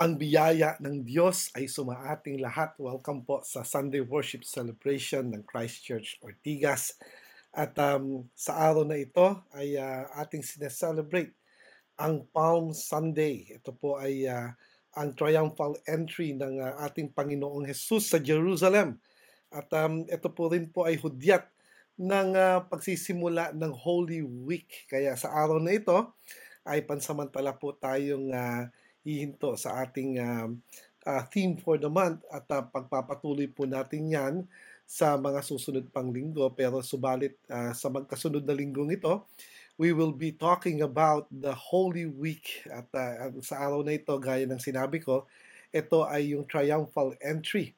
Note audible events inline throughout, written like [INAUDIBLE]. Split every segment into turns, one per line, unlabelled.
Ang biyaya ng Diyos ay sumaating lahat. Welcome po sa Sunday Worship Celebration ng Christ Church Ortigas. At um, sa araw na ito ay uh, ating sineselebrate ang Palm Sunday. Ito po ay uh, ang triumphal entry ng uh, ating Panginoong Jesus sa Jerusalem. At um, ito po rin po ay hudyat ng uh, pagsisimula ng Holy Week. Kaya sa araw na ito ay pansamantala po tayong uh, hihinto sa ating uh, uh, theme for the month at uh, pagpapatuloy po natin yan sa mga susunod pang linggo. Pero subalit uh, sa magkasunod na linggong ito we will be talking about the Holy Week. At uh, sa araw na ito gaya ng sinabi ko ito ay yung triumphal entry.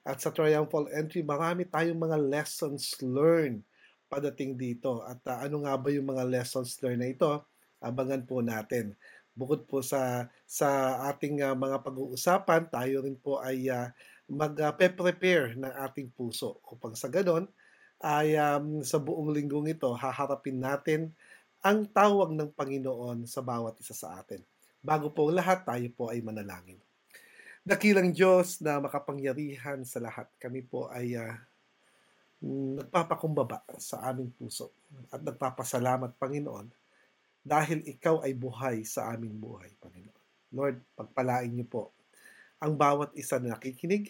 At sa triumphal entry marami tayong mga lessons learned padating dito. At uh, ano nga ba yung mga lessons learned na ito? Abangan po natin bukod po sa sa ating uh, mga pag-uusapan, tayo rin po ay uh, mag-prepare ng ating puso upang sa ganon ay um, sa buong linggong ito haharapin natin ang tawag ng Panginoon sa bawat isa sa atin. Bago po lahat, tayo po ay manalangin. Dakilang Diyos na makapangyarihan sa lahat, kami po ay uh, nagpapakumbaba sa aming puso at nagpapasalamat, Panginoon, dahil ikaw ay buhay sa aming buhay, Panginoon. Lord, pagpalain niyo po ang bawat isa na nakikinig.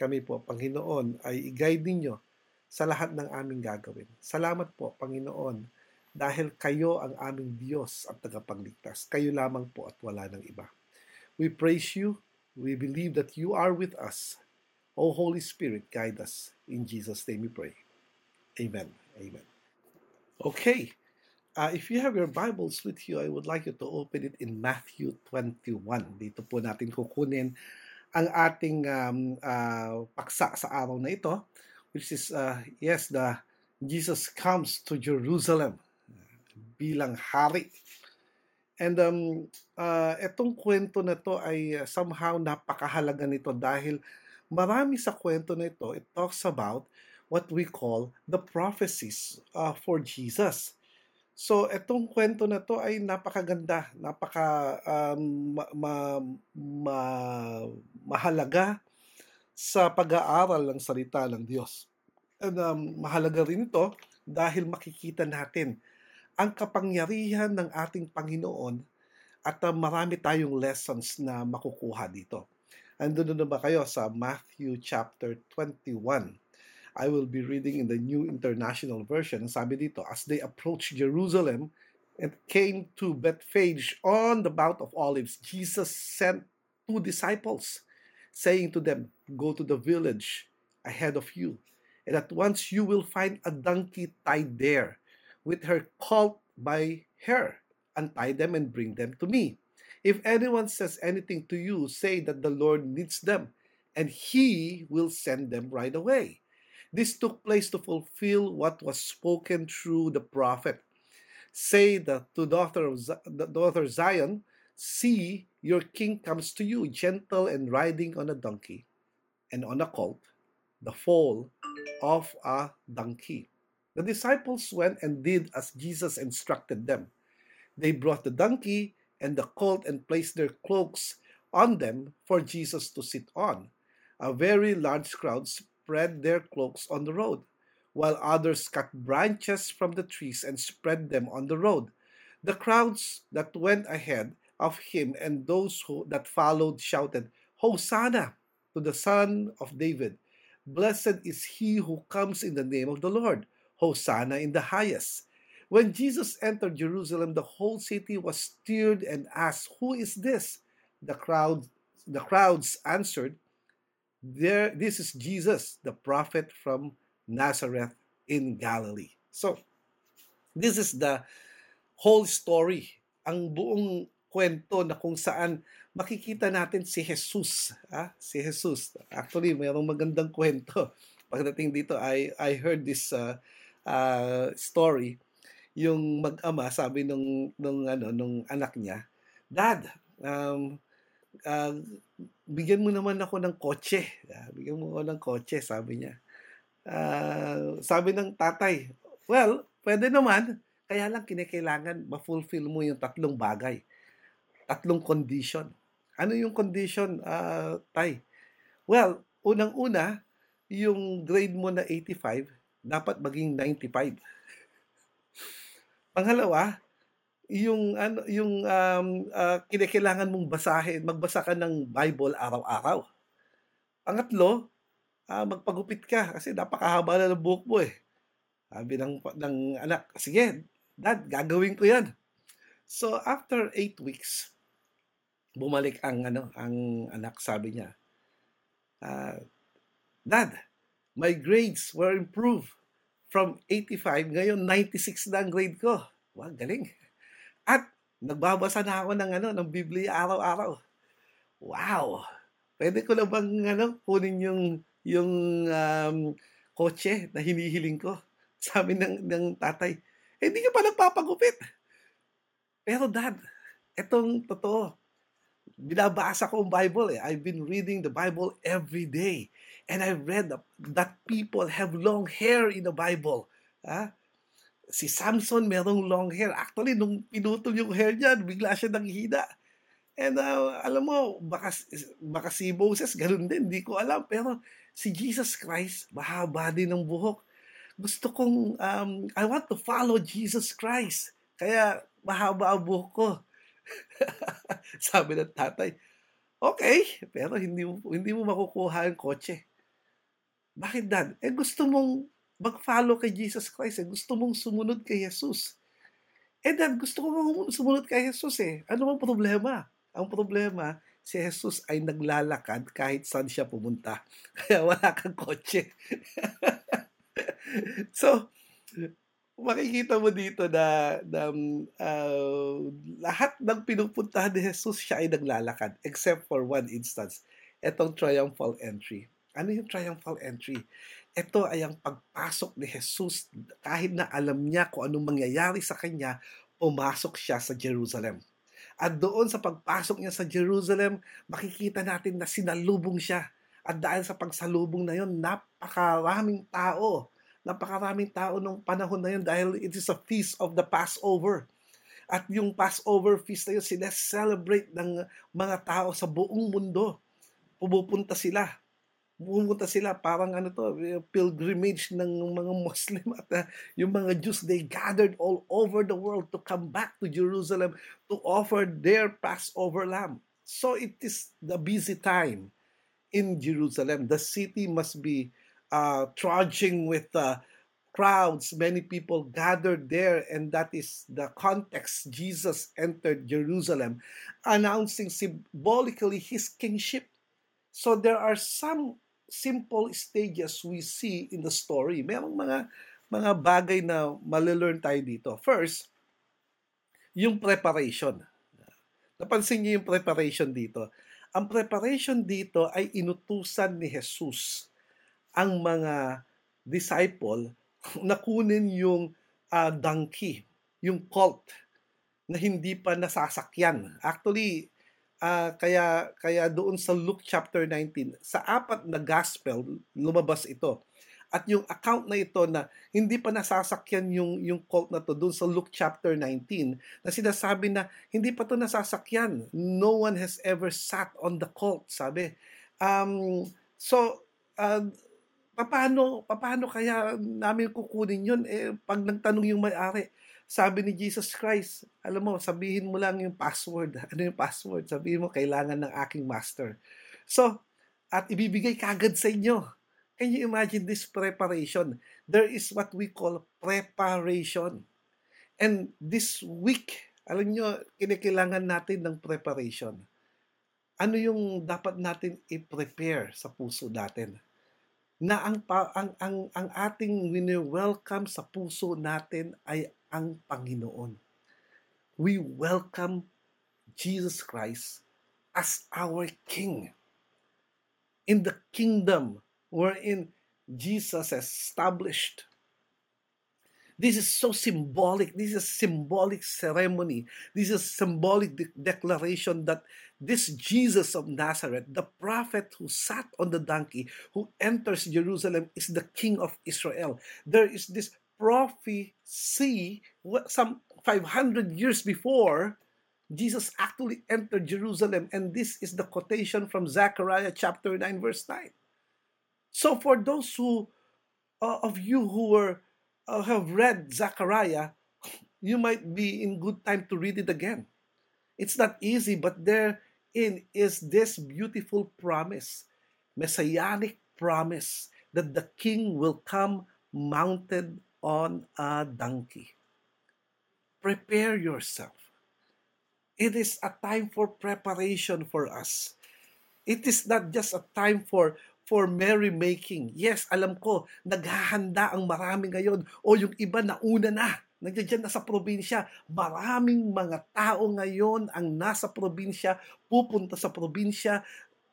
Kami po, Panginoon, ay i-guide ninyo sa lahat ng aming gagawin. Salamat po, Panginoon, dahil kayo ang aming Diyos at tagapagligtas. Kayo lamang po at wala ng iba. We praise you. We believe that you are with us. O Holy Spirit, guide us. In Jesus' name we pray. Amen. Amen. Okay. Uh, if you have your Bibles with you, I would like you to open it in Matthew 21. Dito po natin kukunin ang ating um, uh, paksa sa araw na ito, which is, uh, yes, the Jesus comes to Jerusalem bilang hari. And um, uh, itong kwento na to ay somehow napakahalaga nito dahil marami sa kwento na ito, it talks about what we call the prophecies uh, for Jesus. So, itong kwento na to ay napakaganda, napaka um, ma, ma, ma, mahalaga sa pag-aaral ng salita ng Diyos. And um, mahalaga rin ito dahil makikita natin ang kapangyarihan ng ating Panginoon at uh, marami tayong lessons na makukuha dito. Andun na ba kayo sa Matthew chapter 21? I will be reading in the New International Version. Sabi dito, as they approached Jerusalem and came to Bethphage on the Mount of Olives, Jesus sent two disciples, saying to them, Go to the village ahead of you, and at once you will find a donkey tied there, with her colt by her. Untie them and bring them to me. If anyone says anything to you, say that the Lord needs them, and he will send them right away. This took place to fulfill what was spoken through the prophet. Say the, to daughter of the daughter Zion, See, your king comes to you, gentle and riding on a donkey, and on a colt, the foal of a donkey. The disciples went and did as Jesus instructed them. They brought the donkey and the colt and placed their cloaks on them for Jesus to sit on. A very large crowd spread their cloaks on the road, while others cut branches from the trees and spread them on the road. The crowds that went ahead of him and those who, that followed shouted, Hosanna to the Son of David! Blessed is he who comes in the name of the Lord! Hosanna in the highest! When Jesus entered Jerusalem, the whole city was stirred and asked, Who is this? The crowd the crowds answered, there this is Jesus, the prophet from Nazareth in Galilee. So, this is the whole story, ang buong kwento na kung saan makikita natin si Jesus, ah, si Jesus. Actually, mayroong magandang kwento. Pagdating dito, I I heard this uh, uh, story. Yung mag-ama sabi nung nung ano nung anak niya, "Dad, um, uh, bigyan mo naman ako ng kotse. Uh, bigyan mo ako ng kotse, sabi niya. Uh, sabi ng tatay, well, pwede naman. Kaya lang kinakailangan ma-fulfill mo yung tatlong bagay. Tatlong condition. Ano yung condition, ah, Tay? Well, unang-una, yung grade mo na 85, dapat maging 95. Pangalawa, yung ano, yung, um, ah, kinakailangan mong basahin magbasa ka ng Bible araw-araw. Pangatlo, ah, magpagupit ka kasi napakahaba na ng buhok mo, eh. Sabi ng ng anak, "Sige, dad, gagawin ko 'yan." So, after 8 weeks, bumalik ang ano, ang anak, sabi niya, ah, "Dad, my grades were improved from 85, ngayon 96 na ang grade ko." Wow, galing. At nagbabasa na ako ng ano, ng Biblia araw-araw. Wow! Puwede ko na bang ano, kunin yung yung, um, kotse na hinihiling ko? [LAUGHS] Sabi ng ng tatay, "Eh, di ka pa nagpapagupit." Pero dad, etong totoo, binabasa ko ang Bible, eh. I've been reading the Bible every day, and I've read that people have long hair in the Bible, ah. Si Samson merong long hair. Actually, nung pinutol yung hair niya, bigla siya nanghina. And, ah, alam mo, baka baka si Moses gano'n din, di ko alam. Pero si Jesus Christ, mahaba din ang buhok. Gusto kong, um, I want to follow Jesus Christ. Kaya mahaba ang buhok ko. [LAUGHS] Sabi ng tatay, "Okey, pero hindi mo hindi mo makukuha ang kotse." "Bakit dad?" "Eh, gusto mong mag-follow kay Jesus Christ, eh, gusto mong sumunod kay Jesus." "Eh, dad gusto ko ngang sumunod kay Jesus, eh, ano bang problema?" "Ang problema, si Jesus ay naglalakad kahit saan siya pumunta, [LAUGHS] kaya wala kang kotse." [LAUGHS] So, makikita mo dito na na, ah, lahat ng pinupuntahan ni Jesus siya ay naglalakad except for one instance, etong triumphal entry. Ano yung triumphal entry? Ito ay ang pagpasok ni Jesus kahit na alam niya kung anong mangyayari sa kanya, pumasok siya sa Jerusalem. At doon sa pagpasok niya sa Jerusalem, makikita natin na sinalubong siya. At dahil sa pagsalubong na yun, napakaraming tao. Napakaraming tao nung panahon na yun dahil it is a feast of the Passover. At yung Passover feast na yun, sine-celebrate ng mga tao sa buong mundo. Pumupunta sila. Pumupunta sila parang ano 'to, pilgrimage ng mga Muslim at, ah, yung mga Jews, they gathered all over the world to come back to Jerusalem to offer their Passover lamb. So it is the busy time in Jerusalem. The city must be, uh, trudging with, uh, crowds. Many people gathered there, and that is the context Jesus entered Jerusalem, announcing symbolically his kingship. So there are some simple stages we see in the story. Merong mga mga bagay na male-learn tayo dito. First, yung preparation. Napansin niyo yung preparation dito. Ang preparation dito ay inutusan ni Jesus ang mga disciple [LAUGHS] na kunin yung, ah, donkey, yung colt na hindi pa nasasakyan. Actually, ah, kaya kaya doon sa Luke chapter 19, sa apat na gospel lumabas ito. At yung account na ito na hindi pa nasasakyan yung yung colt na 'to doon sa Luke chapter 19 na sinasabi na hindi pa 'to nasasakyan. No one has ever sat on the colt, sabi. Um, so, ah, papaano papaano kaya namin kukunin yun, eh, 'pag nagtanong yung may-ari, sabi ni Jesus Christ, alam mo, sabihin mo lang yung password. [LAUGHS] Ano yung password? Sabihin mo, kailangan ng aking master. So, at ibibigay kaagad sa inyo. Can you imagine this preparation? There is what we call preparation. And this week, alam nyo, kinakailangan natin ng preparation. Ano yung dapat natin i-prepare sa puso natin? Na ang ang ang ang ating wini-welcome sa puso natin ay ang Panginoon. We welcome Jesus Christ as our King. In the kingdom wherein Jesus established. This is so symbolic. This is a symbolic ceremony. This is symbolic de- declaration that this Jesus of Nazareth, the prophet who sat on the donkey, who enters Jerusalem, is the King of Israel. There is this prophecy some 500 years before Jesus actually entered Jerusalem, and this is the quotation from Zechariah chapter 9, verse 9. So, for those who uh, of you who were uh, have read Zechariah, you might be in good time to read it again. It's not easy, but therein is this beautiful promise, messianic promise that the king will come mounted on a donkey. Prepare yourself. It is a time for preparation for us. It is not just a time for for merrymaking. Yes, alam ko, naghahanda ang marami ngayon o yung iba na una na. Nandiyan na sa probinsya. Maraming mga tao ngayon ang nasa probinsya, pupunta sa probinsya,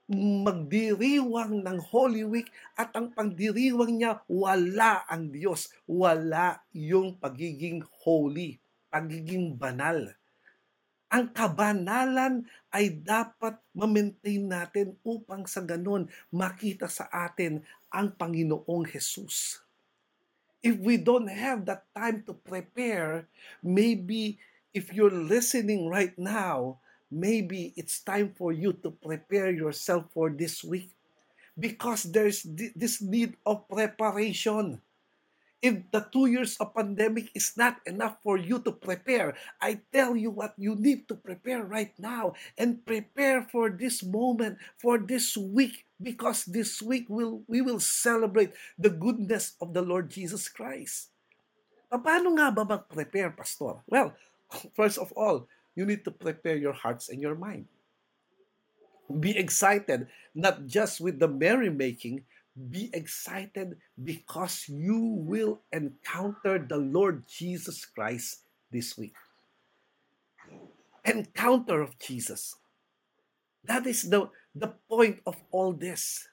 magdiriwang ng Holy Week at ang pagdiriwang niya, wala ang Diyos. Wala yung pagiging holy, pagiging banal. Ang kabanalan ay dapat ma-maintain natin upang sa ganun makita sa atin ang Panginoong Jesus. If we don't have that time to prepare, maybe if you're listening right now, maybe it's time for you to prepare yourself for this week because there's this need of preparation. If the two years of pandemic is not enough for you to prepare, I tell you what you need to prepare right now and prepare for this moment, for this week, because this week will we will celebrate the goodness of the Lord Jesus Christ. Paano nga ba mag-prepare, Pastor? Well, [LAUGHS] first of all, you need to prepare your hearts and your mind. Be excited, not just with the merrymaking, be excited because you will encounter the Lord Jesus Christ this week. Encounter of Jesus. That is the, the point of all this.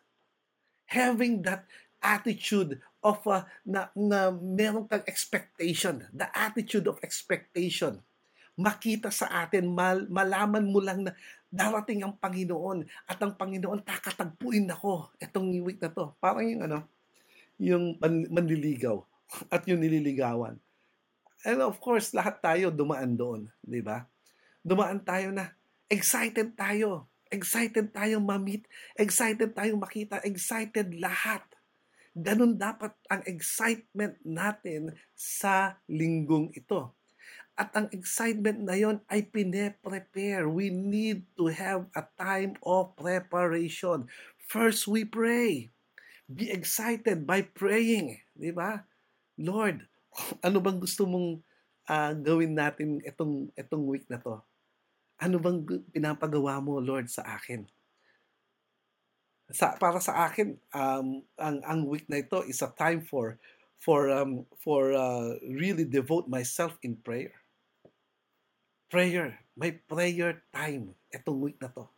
Having that attitude of uh, na, na meron kang expectation, the attitude of expectation makita sa atin, mal, malaman mo lang na darating ang Panginoon at ang Panginoon kakatagpuin ako itong week na to. Parang yung ano, yung manliligaw [LAUGHS] at yung nililigawan. And of course, lahat tayo dumaan doon, di ba? Dumaan tayo na excited tayo. Excited tayong ma-meet. Excited tayong makita. Excited lahat. Ganun dapat ang excitement natin sa linggong ito. At ang excitement na yon ay pine-prepare. We need to have a time of preparation. First, we pray. Be excited by praying. Di ba? Lord, [LAUGHS] ano bang gusto mong uh, gawin natin itong, itong week na to? Ano bang pinapagawa mo, Lord, sa akin? Sa, para sa akin, um, ang, ang week na ito is a time for for um, for uh, really devote myself in prayer prayer. May prayer time itong week na to.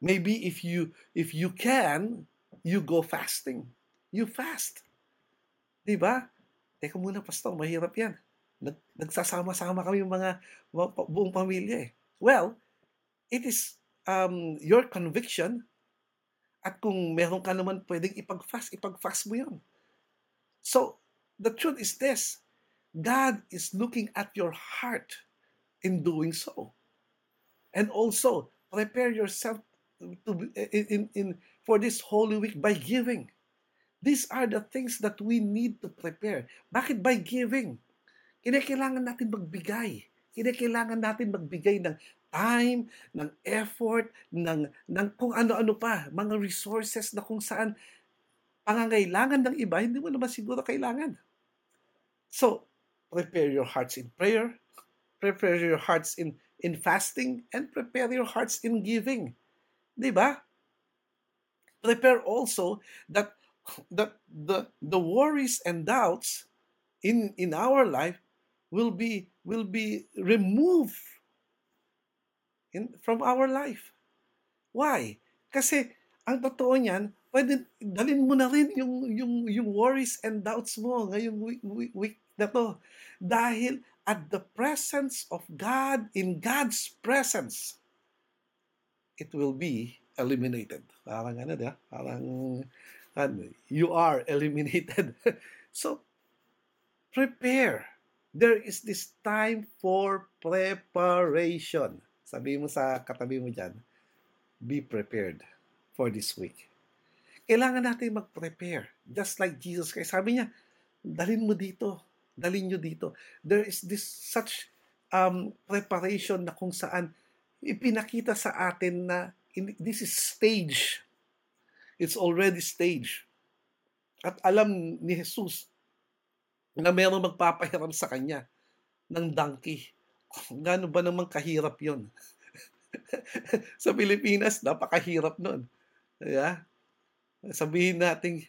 Maybe if you if you can, you go fasting. You fast. 'Di ba? Teka muna, pastor, mahirap 'yan. Nag, nagsasama-sama kami yung mga buong pamilya eh. Well, it is um, your conviction at kung meron ka naman pwedeng ipag-fast, ipag-fast mo yun. So, the truth is this. God is looking at your heart in doing so. And also, prepare yourself to in, in, in for this Holy Week by giving. These are the things that we need to prepare. Bakit by giving? Kinakailangan natin magbigay. Kinakailangan natin magbigay ng time, ng effort, ng, ng kung ano-ano pa, mga resources na kung saan pangangailangan ng iba, hindi mo naman siguro kailangan. So, prepare your hearts in prayer, prepare your hearts in in fasting and prepare your hearts in giving. 'Di ba? Prepare also that that the the worries and doubts in in our life will be will be removed in from our life. Why? Kasi ang totoo niyan, pwede dalin mo na rin yung yung yung worries and doubts mo ngayong week, week, week na to. Dahil at the presence of God, in God's presence, it will be eliminated. Parang ano, di ba? Parang ano, you are eliminated. [LAUGHS] so, prepare. there is this time for preparation. Sabi mo sa katabi mo dyan, be prepared for this week. Kailangan natin mag-prepare. Just like Jesus Christ. Sabi niya, dalin mo dito. Dalin nyo dito. There is this such um, preparation na kung saan ipinakita sa atin na in, this is stage. It's already stage. At alam ni Jesus na mayroong magpapahiram sa kanya ng donkey. [LAUGHS] Gano ba naman kahirap yon? [LAUGHS] sa Pilipinas, napakahirap nun. Yeah? Sabihin natin,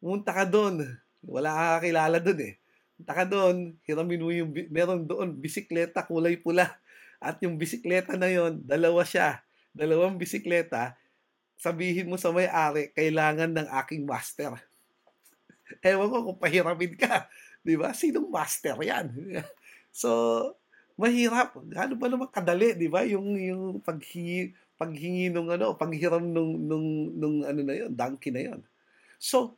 munta ka doon. Wala ka kilala doon eh. Punta ka doon, hiramin mo yung, meron doon, bisikleta kulay pula. At yung bisikleta na yon, dalawa siya. Dalawang bisikleta, sabihin mo sa may-ari, kailangan ng aking master. [LAUGHS] Ewan ko kung pahiramin ka. Di ba? Sinong master yan? [LAUGHS] so, mahirap. Ano ba naman kadali, di ba? Yung, yung paghingi, paghingi nung ano, paghiram nung, nung, nung ano na yon, donkey na yon. So,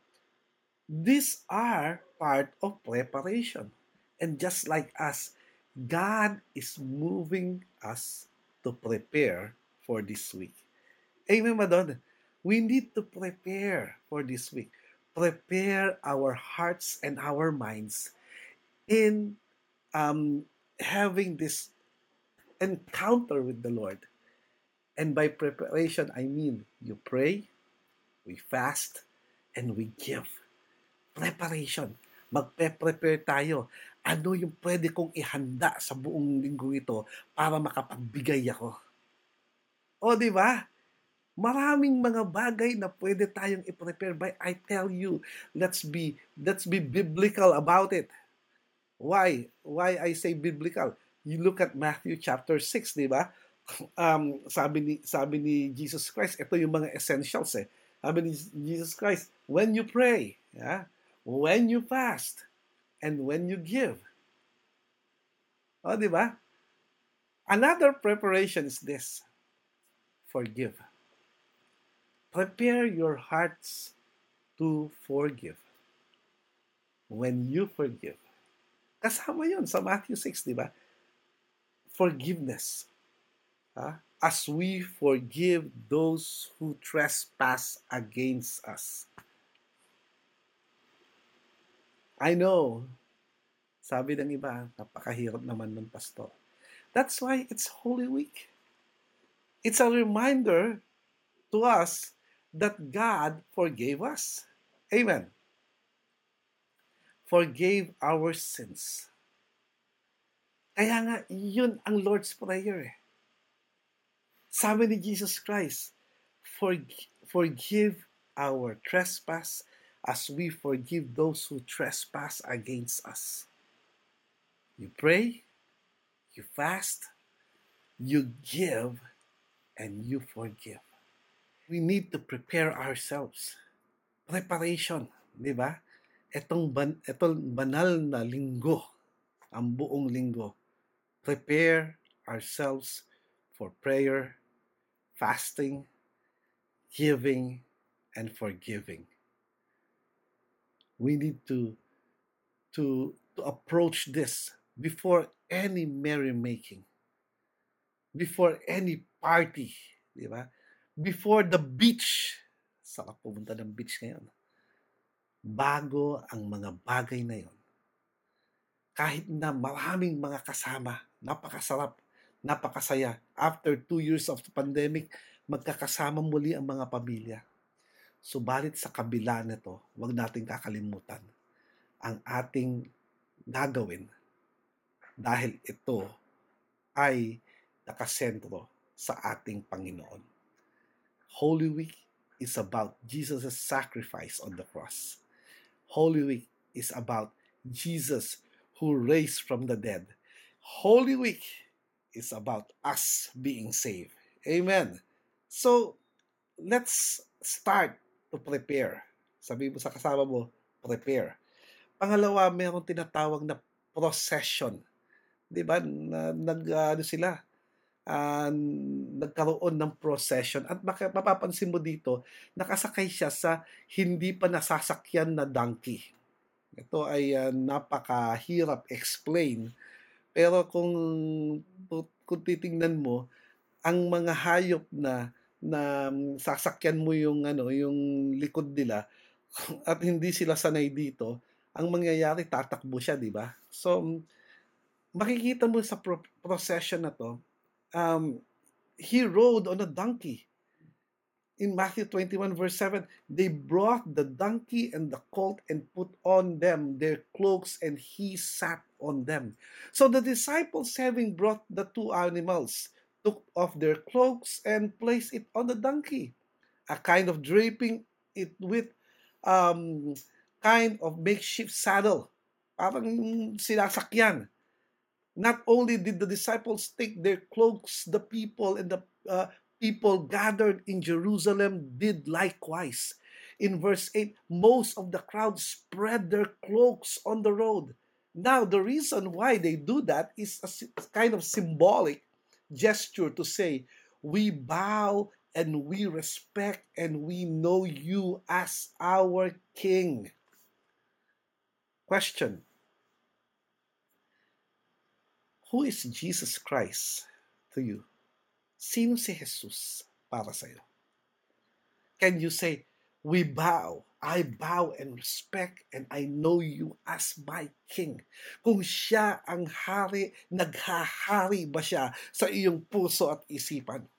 these are part of preparation. And just like us, God is moving us to prepare for this week. Amen ba doon? We need to prepare for this week. Prepare our hearts and our minds in um, having this encounter with the Lord. And by preparation, I mean you pray, we fast, and we give. Preparation. Magpe-prepare tayo ano yung pwede kong ihanda sa buong linggo ito para makapagbigay ako. O, di ba? Maraming mga bagay na pwede tayong i-prepare by I tell you, let's be let's be biblical about it. Why? Why I say biblical? You look at Matthew chapter 6, di ba? [LAUGHS] Um, sabi ni sabi ni Jesus Christ, ito yung mga essentials eh. Sabi ni Jesus Christ, when you pray, yeah, when you fast, and when you give. O, di ba? Another preparation is this. Forgive. Prepare your hearts to forgive. When you forgive. Kasama yon sa Matthew 6, di ba? Forgiveness. Ha? As we forgive those who trespass against us. I know. Sabi ng iba, napakahirap naman ng pastor. That's why it's Holy Week. It's a reminder to us that God forgave us. Amen. Forgave our sins. Kaya nga, yun ang Lord's Prayer eh. Sabi ni Jesus Christ, forgive our trespass as we forgive those who trespass against us. You pray, you fast, you give, and you forgive. We need to prepare ourselves. Preparation, di ba? Itong, ban, itong banal na linggo, ang buong linggo, prepare ourselves for prayer, fasting, giving, and forgiving we need to to to approach this before any merrymaking, before any party, di ba? Before the beach. Saka pumunta ng beach ngayon. Bago ang mga bagay na yon. Kahit na maraming mga kasama, napakasarap, napakasaya. After two years of the pandemic, magkakasama muli ang mga pamilya Subalit sa kabila nito, huwag nating kakalimutan ang ating gagawin dahil ito ay nakasentro sa ating Panginoon. Holy Week is about Jesus' sacrifice on the cross. Holy Week is about Jesus who raised from the dead. Holy Week is about us being saved. Amen. So, let's start to prepare. Sabi mo sa kasama mo, prepare. Pangalawa, mayroong tinatawag na procession. 'Di ba? Na, nag ano sila? Uh, nagkaroon ng procession at mapapansin mo dito nakasakay siya sa hindi pa nasasakyan na donkey. Ito ay uh, napakahirap explain. Pero kung, kung titingnan mo, ang mga hayop na na sasakyan mo yung ano, yung likod nila [LAUGHS] at hindi sila sanay dito, ang mangyayari tatakbo siya, di ba? So makikita mo sa pro- procession na to, um, he rode on a donkey. In Matthew 21 verse 7, they brought the donkey and the colt and put on them their cloaks and he sat on them. So the disciples having brought the two animals took off their cloaks and placed it on the donkey, a kind of draping it with um, kind of makeshift saddle. Parang sinasakyan. Not only did the disciples take their cloaks, the people and the uh, people gathered in Jerusalem did likewise. In verse 8, most of the crowd spread their cloaks on the road. Now, the reason why they do that is a kind of symbolic gesture to say, We bow and we respect and we know you as our King. Question Who is Jesus Christ to you? Sino si Jesus para sa iyo? Can you say, we bow, I bow and respect and I know you as my king. Kung siya ang hari, naghahari ba siya sa iyong puso at isipan?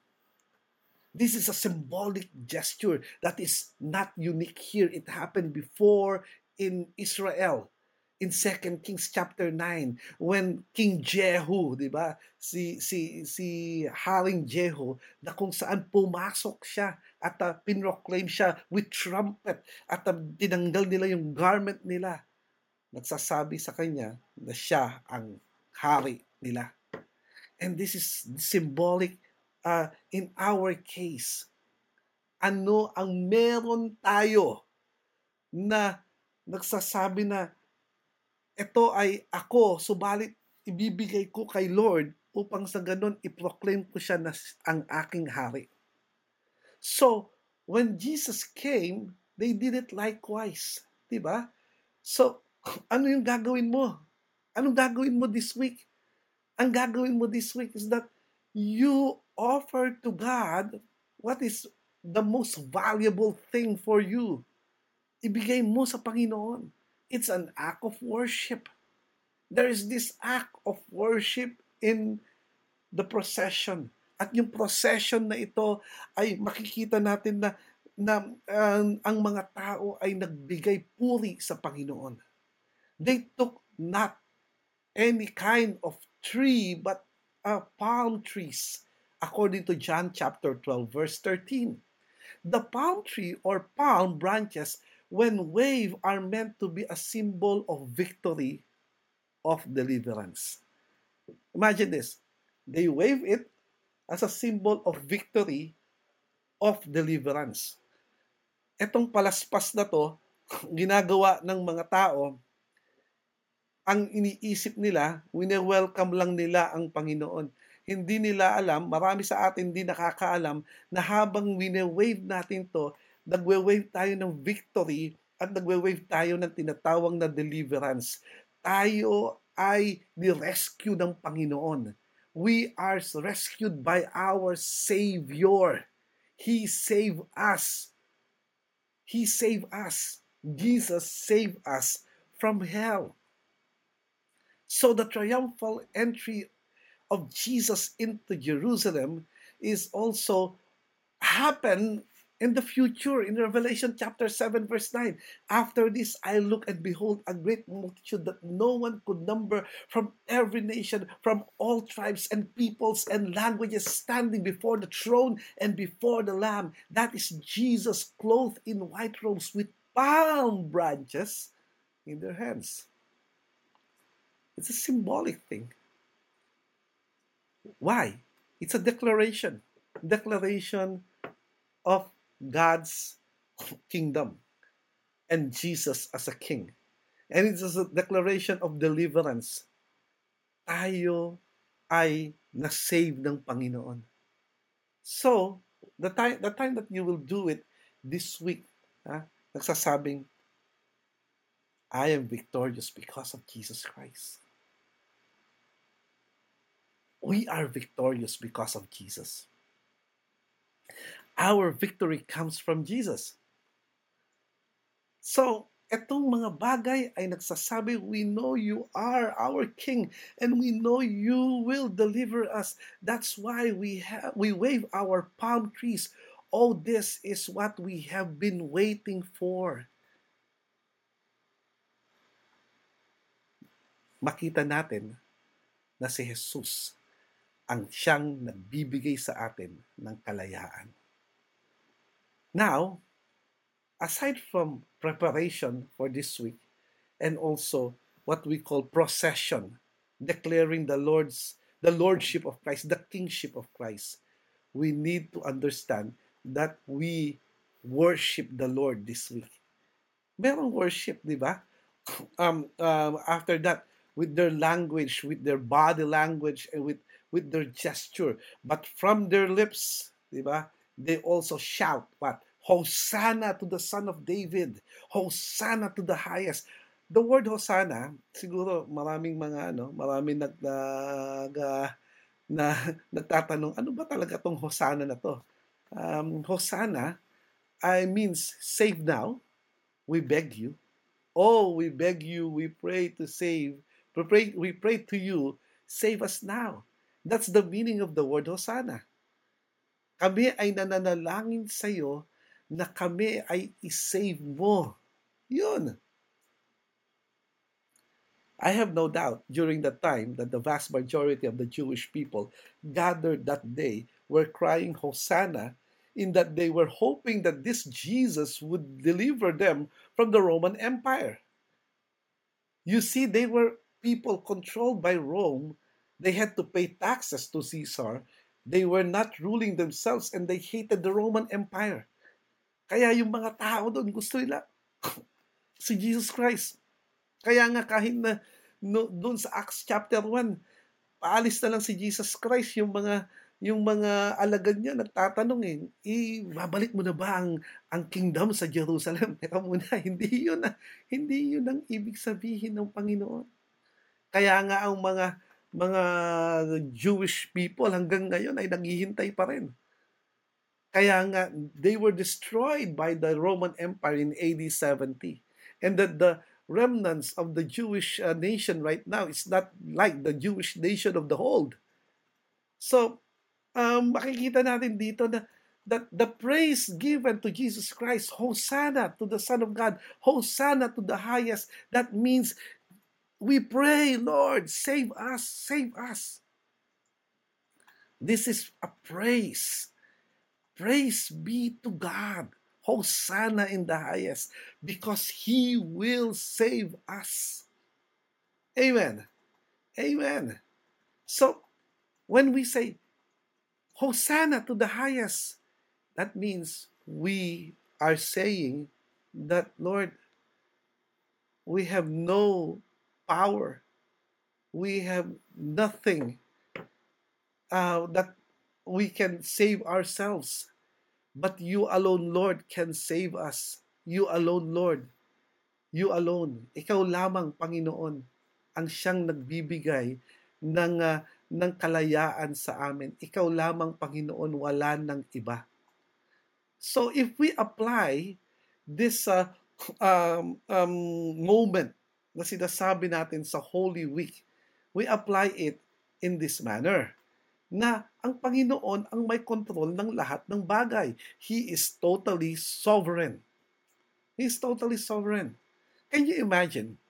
This is a symbolic gesture that is not unique here. It happened before in Israel in 2 Kings chapter 9 when King Jehu, 'di ba? Si si si Haring Jehu na kung saan pumasok siya at uh, pinroclaim siya with trumpet at uh, tinanggal nila yung garment nila. Nagsasabi sa kanya na siya ang hari nila. And this is symbolic uh, in our case. Ano ang meron tayo na nagsasabi na ito ay ako, subalit ibibigay ko kay Lord upang sa ganun i-proclaim ko siya na ang aking hari. So, when Jesus came, they did it likewise. Diba? So, [LAUGHS] ano yung gagawin mo? Anong gagawin mo this week? Ang gagawin mo this week is that you offer to God what is the most valuable thing for you. Ibigay mo sa Panginoon It's an act of worship. There is this act of worship in the procession. At yung procession na ito ay makikita natin na na uh, ang mga tao ay nagbigay puri sa Panginoon. They took not any kind of tree but uh, palm trees according to John chapter 12 verse 13. The palm tree or palm branches when wave are meant to be a symbol of victory of deliverance. Imagine this. They wave it as a symbol of victory of deliverance. Etong palaspas na to, [LAUGHS] ginagawa ng mga tao, ang iniisip nila, wine-welcome lang nila ang Panginoon. Hindi nila alam, marami sa atin hindi nakakaalam, na habang wine-wave natin to, nagwe-wave tayo ng victory at nagwe-wave tayo ng tinatawang na deliverance. Tayo ay ni-rescue ng Panginoon. We are rescued by our Savior. He saved us. He saved us. Jesus saved us from hell. So the triumphal entry of Jesus into Jerusalem is also happen in the future in Revelation chapter 7 verse 9 after this I look and behold a great multitude that no one could number from every nation from all tribes and peoples and languages standing before the throne and before the lamb. That is Jesus clothed in white robes with palm branches in their hands. It's a symbolic thing. Why? It's a declaration. Declaration of God's kingdom and Jesus as a king. And it's a declaration of deliverance. Tayo ay na-save ng Panginoon. So, the time, the time that you will do it this week, ha, nagsasabing, I am victorious because of Jesus Christ. We are victorious because of Jesus. Our victory comes from Jesus. So, etong mga bagay ay nagsasabi, we know you are our King and we know you will deliver us. That's why we have we wave our palm trees. Oh, this is what we have been waiting for. Makita natin na si Jesus ang siyang nagbibigay sa atin ng kalayaan. Now, aside from preparation for this week and also what we call procession, declaring the Lord's the lordship of Christ, the kingship of Christ, we need to understand that we worship the Lord this week. Merong worship, di ba? [LAUGHS] Um, um, after that, with their language, with their body language, and with with their gesture, but from their lips, di ba? They also shout what? Hosanna to the Son of David. Hosanna to the highest. The word Hosanna, siguro maraming mga ano, maraming nag, nag uh, na [LAUGHS] nagtatanong, ano ba talaga tong Hosanna na to? Um, Hosanna I means save now. We beg you. Oh, we beg you, we pray to save. We pray, we pray to you, save us now. That's the meaning of the word Hosanna. Kami ay nananalangin sa iyo na kami ay isave mo. Yun. I have no doubt during the time that the vast majority of the Jewish people gathered that day were crying Hosanna in that they were hoping that this Jesus would deliver them from the Roman Empire. You see, they were people controlled by Rome. They had to pay taxes to Caesar. They were not ruling themselves and they hated the Roman Empire. Kaya yung mga tao doon gusto nila [LAUGHS] si Jesus Christ. Kaya nga kahit na no, doon sa Acts chapter 1, paalis na lang si Jesus Christ yung mga yung mga alagad niya nagtatanong eh, eh mo na ba ang ang kingdom sa Jerusalem? [LAUGHS] Teka muna, hindi yun hindi yun ang ibig sabihin ng Panginoon. Kaya nga ang mga mga Jewish people hanggang ngayon ay naghihintay pa rin kaya nga, they were destroyed by the Roman Empire in AD 70. And that the remnants of the Jewish uh, nation right now is not like the Jewish nation of the old. So, um, makikita natin dito na that the praise given to Jesus Christ, Hosanna to the Son of God, Hosanna to the highest, that means we pray, Lord, save us, save us. This is a praise Praise be to God. Hosanna in the highest, because He will save us. Amen. Amen. So, when we say Hosanna to the highest, that means we are saying that, Lord, we have no power. We have nothing uh, that we can save ourselves. But you alone, Lord, can save us. You alone, Lord. You alone. Ikaw lamang, Panginoon, ang siyang nagbibigay ng, uh, ng kalayaan sa amin. Ikaw lamang, Panginoon, wala ng iba. So if we apply this uh, um, um, moment na sinasabi natin sa Holy Week, we apply it in this manner na ang Panginoon ang may control ng lahat ng bagay. He is totally sovereign. He is totally sovereign. Can you imagine?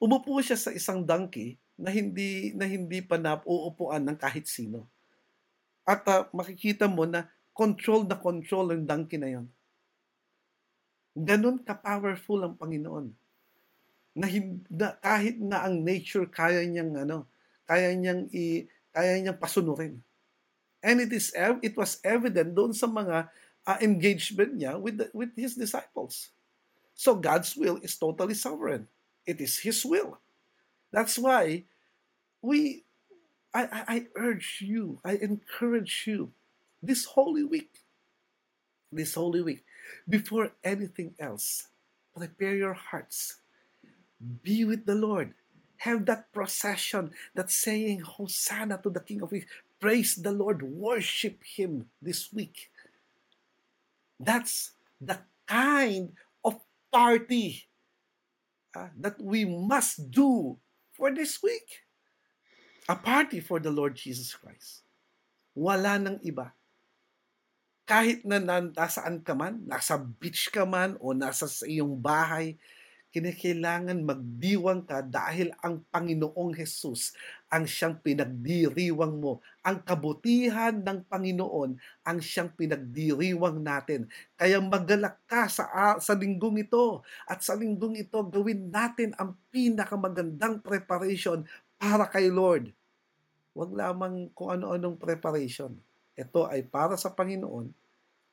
Umupo siya sa isang donkey na hindi na hindi pa nauupuan ng kahit sino. At uh, makikita mo na control na control ang donkey na yon. Ganun ka-powerful ang Panginoon. Na, na kahit na ang nature kaya niyang ano, kaya niyang i kaya niyang pasunurin. And it is it was evident doon sa mga uh, engagement niya with the, with his disciples. So God's will is totally sovereign. It is his will. That's why we I, I, I urge you, I encourage you this holy week, this holy week, before anything else, Prepare your hearts. Be with the Lord. Have that procession that's saying, Hosanna to the King of Kings. Praise the Lord. Worship Him this week. That's the kind of party uh, that we must do for this week. A party for the Lord Jesus Christ. Wala nang iba. Kahit na nasaan ka man, nasa beach ka man o nasa sa iyong bahay, kinakailangan magdiwang ka dahil ang Panginoong Jesus ang siyang pinagdiriwang mo. Ang kabutihan ng Panginoon ang siyang pinagdiriwang natin. Kaya magalak ka sa, sa linggong ito. At sa linggong ito, gawin natin ang pinakamagandang preparation para kay Lord. Huwag lamang kung ano-anong preparation. Ito ay para sa Panginoon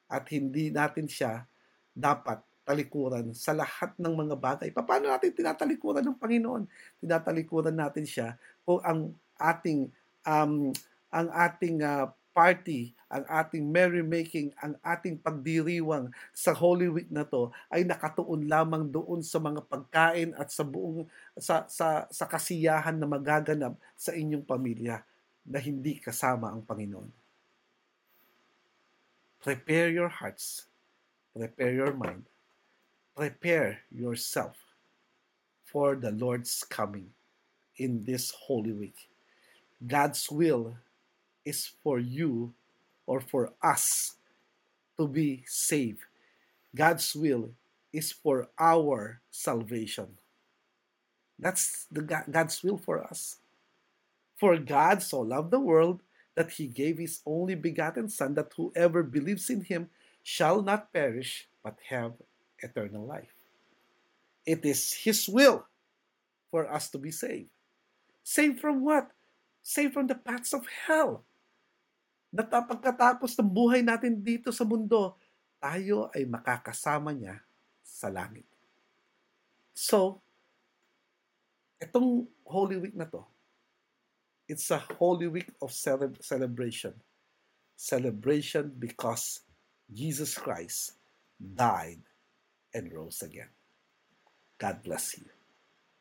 at hindi natin siya dapat talikuran sa lahat ng mga bagay. Paano natin tinatalikuran ng Panginoon? Tinatalikuran natin siya kung ang ating um, ang ating uh, party, ang ating merrymaking, ang ating pagdiriwang sa Holy Week na to ay nakatuon lamang doon sa mga pagkain at sa buong sa sa sa kasiyahan na magaganap sa inyong pamilya na hindi kasama ang Panginoon. Prepare your hearts, prepare your mind, prepare yourself for the Lord's coming in this Holy Week. God's will is for you or for us to be saved. God's will is for our salvation. That's the God's will for us. For God so loved the world that he gave his only begotten Son, that whoever believes in him shall not perish, but have eternal life. It is His will for us to be saved. Saved from what? Saved from the paths of hell. Na pagkatapos ng buhay natin dito sa mundo, tayo ay makakasama niya sa langit. So, itong Holy Week na to, it's a Holy Week of celebration. Celebration because Jesus Christ died and rose again. God bless you.